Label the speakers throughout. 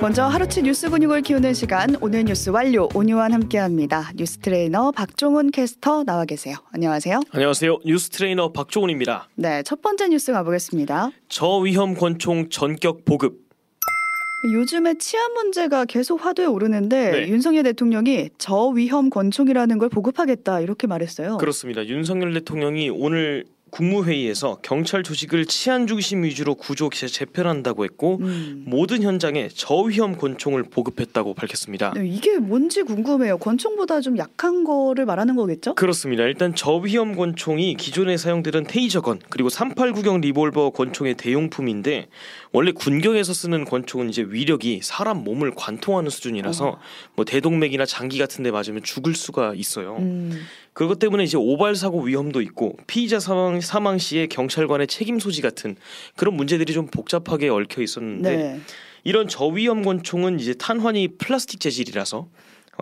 Speaker 1: 먼저 하루치 뉴스 근육을 키우는 시간 오늘 뉴스 완료 오뉴완 함께합니다. 뉴스 트레이너 박종훈 캐스터 나와 계세요. 안녕하세요.
Speaker 2: 안녕하세요. 뉴스 트레이너 박종훈입니다.
Speaker 1: 네, 첫 번째 뉴스 가보겠습니다.
Speaker 2: 저위험 권총 전격 보급.
Speaker 1: 요즘에 치안 문제가 계속 화두에 오르는데
Speaker 2: 네.
Speaker 1: 윤석열 대통령이 저위험 권총이라는 걸 보급하겠다 이렇게 말했어요.
Speaker 2: 그렇습니다. 윤석열 대통령이 오늘 국무회의에서 경찰 조직을 치안 중심 위주로 구조 재- 재편한다고 했고
Speaker 1: 음.
Speaker 2: 모든 현장에 저위험 권총을 보급했다고 밝혔습니다.
Speaker 1: 네, 이게 뭔지 궁금해요. 권총보다 좀 약한 거를 말하는 거겠죠?
Speaker 2: 그렇습니다. 일단 저위험 권총이 기존에 사용되던 테이저건 그리고 389경 리볼버 권총의 대용품인데 원래 군경에서 쓰는 권총은 이제 위력이 사람 몸을 관통하는 수준이라서
Speaker 1: 어.
Speaker 2: 뭐 대동맥이나 장기 같은 데 맞으면 죽을 수가 있어요.
Speaker 1: 음.
Speaker 2: 그것 때문에 이제 오발 사고 위험도 있고 피의자 사망 사망 시에 경찰관의 책임 소지 같은 그런 문제들이 좀 복잡하게 얽혀 있었는데
Speaker 1: 네.
Speaker 2: 이런 저위험 권총은 이제 탄환이 플라스틱 재질이라서 어,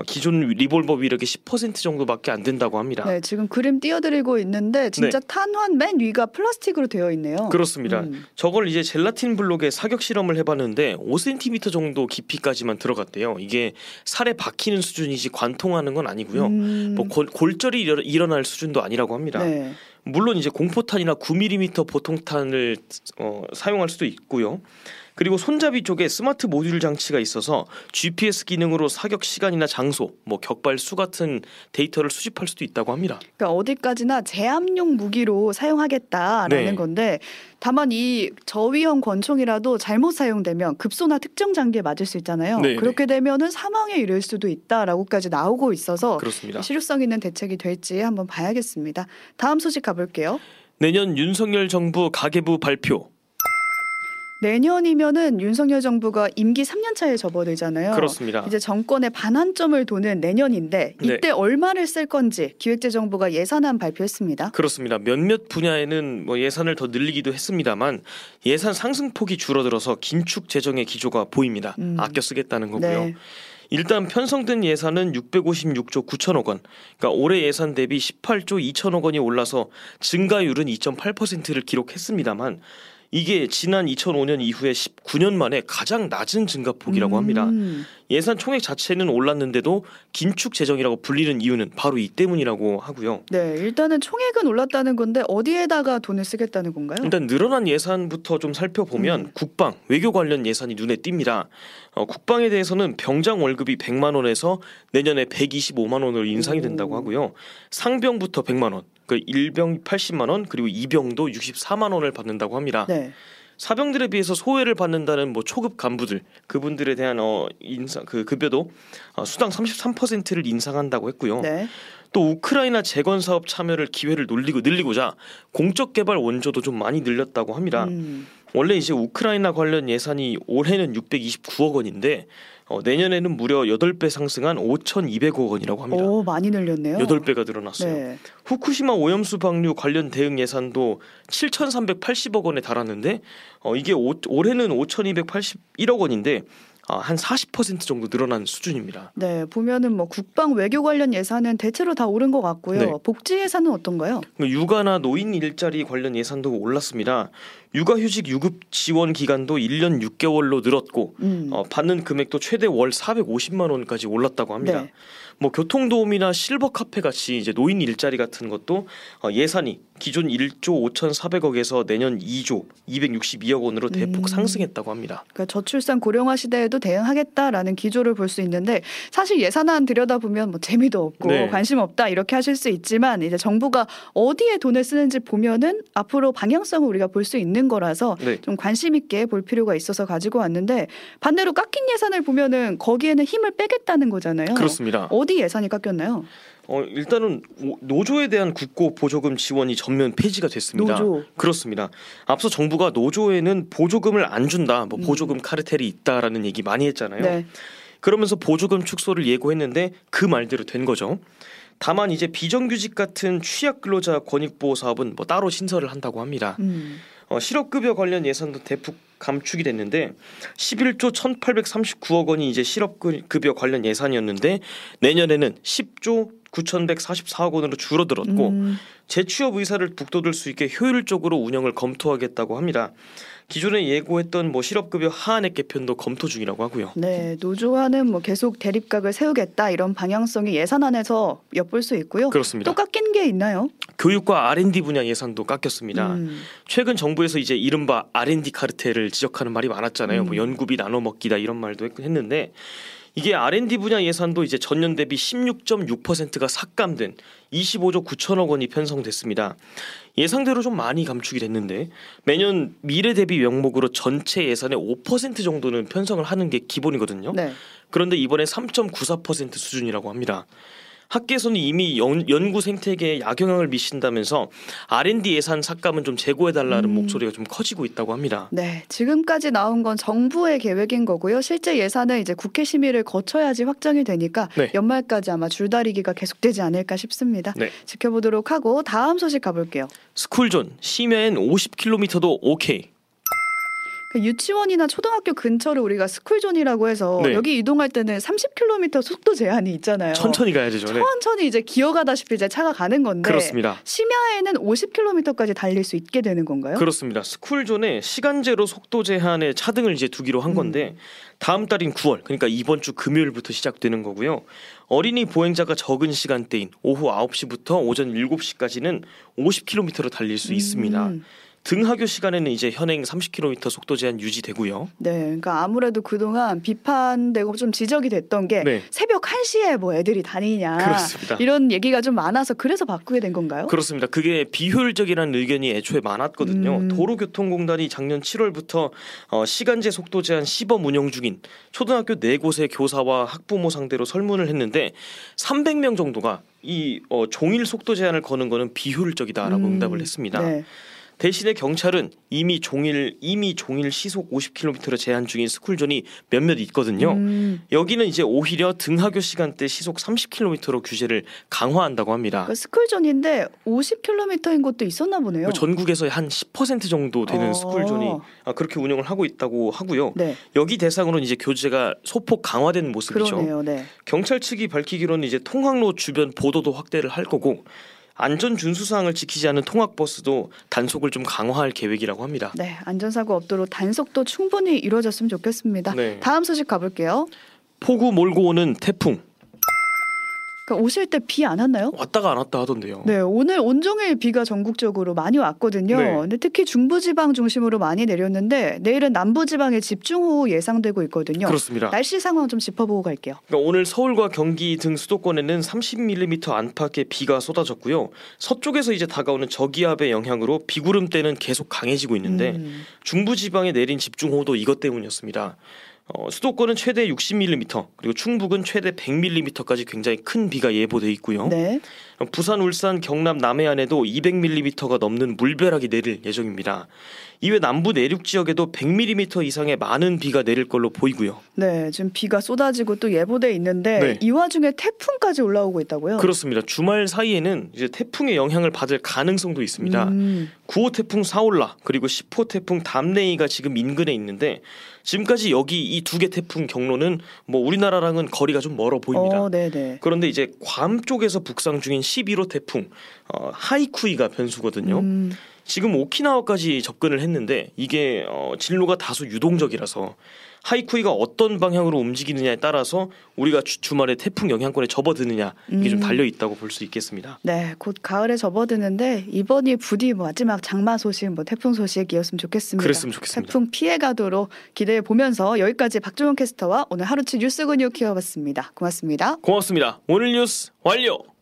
Speaker 2: 기존 리볼버 위력의 10% 정도밖에 안 된다고 합니다.
Speaker 1: 네, 지금 그림 띄워드리고 있는데 진짜 탄환 맨 위가 플라스틱으로 되어 있네요.
Speaker 2: 네. 그렇습니다.
Speaker 1: 음.
Speaker 2: 저걸 이제 젤라틴 블록에 사격 실험을 해봤는데 5cm 정도 깊이까지만 들어갔대요. 이게 살에 박히는 수준이지 관통하는 건 아니고요.
Speaker 1: 음.
Speaker 2: 뭐 골, 골절이 일어- 일어날 수준도 아니라고 합니다.
Speaker 1: 네.
Speaker 2: 물론 이제 공포탄이나 9mm 보통탄을 어, 사용할 수도 있고요. 그리고 손잡이 쪽에 스마트 모듈 장치가 있어서 GPS 기능으로 사격 시간이나 장소, 뭐 격발 수 같은 데이터를 수집할 수도 있다고 합니다.
Speaker 1: 그러니까 어디까지나 제압용 무기로 사용하겠다라는
Speaker 2: 네.
Speaker 1: 건데 다만 이 저위험 권총이라도 잘못 사용되면 급소나 특정 장기에 맞을 수 있잖아요.
Speaker 2: 네,
Speaker 1: 그렇게 되면은 사망에 이를 수도 있다라고까지 나오고 있어서
Speaker 2: 그렇습니다.
Speaker 1: 실효성 있는 대책이 될지 한번 봐야겠습니다. 다음 소식 가볼게요.
Speaker 2: 내년 윤석열 정부 가계부 발표.
Speaker 1: 내년이면은 윤석열 정부가 임기 3년 차에 접어들잖아요.
Speaker 2: 그렇습니다.
Speaker 1: 이제 정권의 반환점을 도는 내년인데
Speaker 2: 네.
Speaker 1: 이때 얼마를 쓸 건지 기획재정부가 예산안 발표했습니다.
Speaker 2: 그렇습니다. 몇몇 분야에는 뭐 예산을 더 늘리기도 했습니다만 예산 상승폭이 줄어들어서 긴축 재정의 기조가 보입니다.
Speaker 1: 음.
Speaker 2: 아껴 쓰겠다는 거고요.
Speaker 1: 네.
Speaker 2: 일단 편성된 예산은 656조 9천억 원. 그러니까 올해 예산 대비 18조 2천억 원이 올라서 증가율은 2.8%를 기록했습니다만 이게 지난 2005년 이후에 19년 만에 가장 낮은 증가폭이라고 합니다.
Speaker 1: 음.
Speaker 2: 예산 총액 자체는 올랐는데도 긴축 재정이라고 불리는 이유는 바로 이 때문이라고 하고요.
Speaker 1: 네, 일단은 총액은 올랐다는 건데 어디에다가 돈을 쓰겠다는 건가요?
Speaker 2: 일단 늘어난 예산부터 좀 살펴보면
Speaker 1: 음.
Speaker 2: 국방, 외교 관련 예산이 눈에 띈니다. 어, 국방에 대해서는 병장 월급이 100만 원에서 내년에 125만 원으로 인상이 된다고
Speaker 1: 오.
Speaker 2: 하고요. 상병부터 100만 원, 그 일병 80만 원, 그리고 이병도 64만 원을 받는다고 합니다.
Speaker 1: 네.
Speaker 2: 사병들에 비해서 소외를 받는다는 뭐 초급 간부들 그분들에 대한 어 인상 그 급여도 어, 수당 33%를 인상한다고 했고요.
Speaker 1: 네.
Speaker 2: 또 우크라이나 재건 사업 참여를 기회를 놀리고 늘리고자 공적 개발 원조도 좀 많이 늘렸다고 합니다.
Speaker 1: 음.
Speaker 2: 원래 이제 우크라이나 관련 예산이 올해는 629억 원인데 어, 내년에는 무려 8배 상승한 5,200억 원이라고 합니다.
Speaker 1: 오, 많이 늘렸네요.
Speaker 2: 8배가 늘어났어요.
Speaker 1: 네.
Speaker 2: 후쿠시마 오염수 방류 관련 대응 예산도 7,380억 원에 달하는데 어, 이게 오, 올해는 5,281억 원인데 아, 한 40% 정도 늘어난 수준입니다.
Speaker 1: 네, 보면은 뭐 국방 외교 관련 예산은 대체로 다 오른 것 같고요.
Speaker 2: 네.
Speaker 1: 복지 예산은 어떤가요?
Speaker 2: 그 육아나 노인 일자리 관련 예산도 올랐습니다. 육아휴직 유급 지원 기간도 1년 6개월로 늘었고
Speaker 1: 음.
Speaker 2: 어, 받는 금액도 최대 월 450만 원까지 올랐다고 합니다.
Speaker 1: 네.
Speaker 2: 뭐 교통도움이나 실버 카페 같이 이제 노인 일자리 같은 것도 어, 예산이 기존 1조 5,400억에서 내년 2조 262억 원으로 대폭
Speaker 1: 음.
Speaker 2: 상승했다고 합니다.
Speaker 1: 그러니까 저출산 고령화 시대에도 대응하겠다라는 기조를 볼 수 있는데 사실 예산안 들여다보면 뭐 재미도 없고
Speaker 2: 네.
Speaker 1: 관심 없다 이렇게 하실 수 있지만 이제 정부가 어디에 돈을 쓰는지 보면은 앞으로 방향성을 우리가 볼 수 있는 거라서
Speaker 2: 네.
Speaker 1: 좀 관심 있게 볼 필요가 있어서 가지고 왔는데 반대로 깎인 예산을 보면은 거기에는 힘을 빼겠다는 거잖아요.
Speaker 2: 그렇습니다.
Speaker 1: 어디 예산이 깎였나요?
Speaker 2: 어, 일단은 오- 노조에 대한 국고 보조금 지원이 전면 폐지가 됐습니다.
Speaker 1: 노조.
Speaker 2: 그렇습니다. 앞서 정부가 노조에는 보조금을 안 준다, 뭐
Speaker 1: 음.
Speaker 2: 보조금 카르텔이 있다라는 얘기 많이 했잖아요.
Speaker 1: 네.
Speaker 2: 그러면서 보조금 축소를 예고했는데 그 말대로 된 거죠. 다만 이제 비정규직 같은 취약 근로자 권익보호 사업은 뭐 따로 신설을 한다고 합니다.
Speaker 1: 음.
Speaker 2: 어, 실업급여 관련 예산도 대폭 감축이 됐는데 11조 1,839억 원이 이제 실업급여 관련 예산이었는데 내년에는 10조 9,144억 원으로 줄어들었고
Speaker 1: 음,
Speaker 2: 재취업 의사를 북돋을 수 있게 효율적으로 운영을 검토하겠다고 합니다. 기존에 예고했던 뭐 실업급여 하한액 개편도 검토 중이라고 하고요.
Speaker 1: 네, 노조와는 뭐 계속 대립각을 세우겠다 이런 방향성이 예산안에서 엿볼 수 있고요.
Speaker 2: 그렇습니다.
Speaker 1: 또 깎인 게 있나요?
Speaker 2: 교육과 R&D 분야 예산도 깎였습니다.
Speaker 1: 음,
Speaker 2: 최근 정부에서 이제 이른바 R&D 카르텔을 지적하는 말이 많았잖아요.
Speaker 1: 음.
Speaker 2: 뭐 연구비 나눠 먹기다 이런 말도 했- 했는데 이게 R&D 분야 예산도 이제 전년 대비 16.6%가 삭감된 25조 9천억 원이 편성됐습니다. 예상대로 좀 많이 감축이 됐는데 매년 미래 대비 명목으로 전체 예산의 5% 정도는 편성을 하는 게 기본이거든요.
Speaker 1: 네.
Speaker 2: 그런데 이번에 3.94% 수준이라고 합니다. 학계에서는 이미 연, 연구 생태계에 약영향을 미친다면서 R&D 예산 삭감은 좀 제고해 달라는
Speaker 1: 음.
Speaker 2: 목소리가 좀 커지고 있다고 합니다.
Speaker 1: 네, 지금까지 나온 건 정부의 계획인 거고요. 실제 예산은 이제 국회 심의를 거쳐야지 확정이 되니까
Speaker 2: 네.
Speaker 1: 연말까지 아마 줄다리기가 계속되지 않을까 싶습니다.
Speaker 2: 네.
Speaker 1: 지켜보도록 하고 다음 소식 가볼게요.
Speaker 2: 스쿨존 심야엔 50km도 오케이.
Speaker 1: 그 유치원이나 초등학교 근처를 우리가 스쿨존이라고 해서
Speaker 2: 네.
Speaker 1: 여기 이동할 때는 30km 속도 제한이 있잖아요.
Speaker 2: 천천히 가야 되죠. 네.
Speaker 1: 천천히 이제 기어가다시피 이제 차가 가는 건데
Speaker 2: 그렇습니다.
Speaker 1: 심야에는 50km까지 달릴 수 있게 되는 건가요?
Speaker 2: 그렇습니다. 스쿨존에 시간제로 속도 제한에 차등을 이제 두기로 한 건데 다음 달인 9월 그러니까 이번 주 금요일부터 시작되는 거고요. 어린이 보행자가 적은 시간대인 오후 9시부터 오전 7시까지는 50km로 달릴 수 있습니다.
Speaker 1: 음,
Speaker 2: 등하교 시간에는 이제 현행 30km 속도 제한 유지되고요.
Speaker 1: 네, 그러니까 아무래도 그동안 비판되고 좀 지적이 됐던 게
Speaker 2: 네.
Speaker 1: 새벽 1시에 뭐 애들이 다니냐
Speaker 2: 그렇습니다.
Speaker 1: 이런 얘기가 좀 많아서 그래서 바꾸게 된 건가요?
Speaker 2: 그렇습니다. 그게 비효율적이라는 의견이 애초에 많았거든요.
Speaker 1: 음.
Speaker 2: 도로교통공단이 작년 7월부터 어, 시간제 속도 제한 시범 운영 중인 초등학교 네 곳의 교사와 학부모 상대로 설문을 했는데 300명 정도가 이 어, 종일 속도 제한을 거는 거는 비효율적이다라고
Speaker 1: 음,
Speaker 2: 응답을 했습니다.
Speaker 1: 네.
Speaker 2: 대신에 경찰은 이미 종일 이미 종일 시속 50km로 제한 중인 스쿨존이 몇몇 있거든요.
Speaker 1: 음,
Speaker 2: 여기는 이제 오히려 등하교 시간대 시속 30km로 규제를 강화한다고 합니다.
Speaker 1: 그러니까 스쿨존인데 50km인 곳도 있었나 보네요.
Speaker 2: 그 전국에서 한 10% 정도 되는
Speaker 1: 어.
Speaker 2: 스쿨존이 아, 그렇게 운영을 하고 있다고 하고요.
Speaker 1: 네,
Speaker 2: 여기 대상으로는 이제 교제가 소폭 강화된 모습이죠.
Speaker 1: 그러네요. 네.
Speaker 2: 경찰 측이 밝히기로는 이제 통학로 주변 보도도 확대를 할 거고 안전 준수 사항을 지키지 않은 통학 버스도 단속을 좀 강화할 계획이라고 합니다.
Speaker 1: 네, 안전사고 없도록 단속도 충분히 이루어졌으면 좋겠습니다.
Speaker 2: 네.
Speaker 1: 다음 소식 가볼게요.
Speaker 2: 폭우 몰고 오는 태풍
Speaker 1: 그러니까 오실 때 비 안 왔나요?
Speaker 2: 왔다가 안 왔다 하던데요.
Speaker 1: 네, 오늘 온종일 비가 전국적으로 많이 왔거든요.
Speaker 2: 네.
Speaker 1: 근데 특히 중부지방 중심으로 많이 내렸는데 내일은 남부지방에 집중호우 예상되고 있거든요.
Speaker 2: 그렇습니다.
Speaker 1: 날씨 상황 좀 짚어보고 갈게요.
Speaker 2: 그러니까 오늘 서울과 경기 등 수도권에는 30mm 안팎의 비가 쏟아졌고요. 서쪽에서 이제 다가오는 저기압의 영향으로 비구름대는 계속 강해지고 있는데
Speaker 1: 음,
Speaker 2: 중부지방에 내린 집중호우도 이것 때문이었습니다. 어, 수도권은 최대 60mm 그리고 충북은 최대 100mm까지 굉장히 큰 비가 예보돼 있고요.
Speaker 1: 네,
Speaker 2: 어, 부산, 울산, 경남, 남해안에도 200mm가 넘는 물벼락이 내릴 예정입니다. 이외 남부 내륙 지역에도 100mm 이상의 많은 비가 내릴 걸로 보이고요.
Speaker 1: 네, 지금 비가 쏟아지고 또 예보돼 있는데
Speaker 2: 네.
Speaker 1: 이 와중에 태풍까지 올라오고 있다고요?
Speaker 2: 그렇습니다. 주말 사이에는 이제 태풍의 영향을 받을 가능성도 있습니다.
Speaker 1: 음,
Speaker 2: 9호 태풍 사올라 그리고 10호 태풍 담레이가 지금 인근에 있는데 지금까지 여기 이 두 개 태풍 경로는 뭐 우리나라랑은 거리가 좀 멀어 보입니다.
Speaker 1: 어.
Speaker 2: 그런데 이제 괌 쪽에서 북상 중인 11호 태풍 어, 하이쿠이가 변수거든요.
Speaker 1: 음,
Speaker 2: 지금 오키나와까지 접근을 했는데 이게 어, 진로가 다소 유동적이라서 하이쿠이가 어떤 방향으로 움직이느냐에 따라서 우리가 주, 말에 태풍 영향권에 접어드느냐 이게 좀
Speaker 1: 음.
Speaker 2: 달려 있다고 볼 수 있겠습니다.
Speaker 1: 네, 곧 가을에 접어드는데 이번이 부디 뭐 마지막 장마 소식, 뭐 태풍 소식이었으면 좋겠습니다.
Speaker 2: 그랬으면 좋겠습니다.
Speaker 1: 태풍 피해 가도록 기대해 보면서 여기까지 박종원 캐스터와 오늘 하루치 뉴스 근육 키워봤습니다. 고맙습니다.
Speaker 2: 고맙습니다. 오늘 뉴스 완료.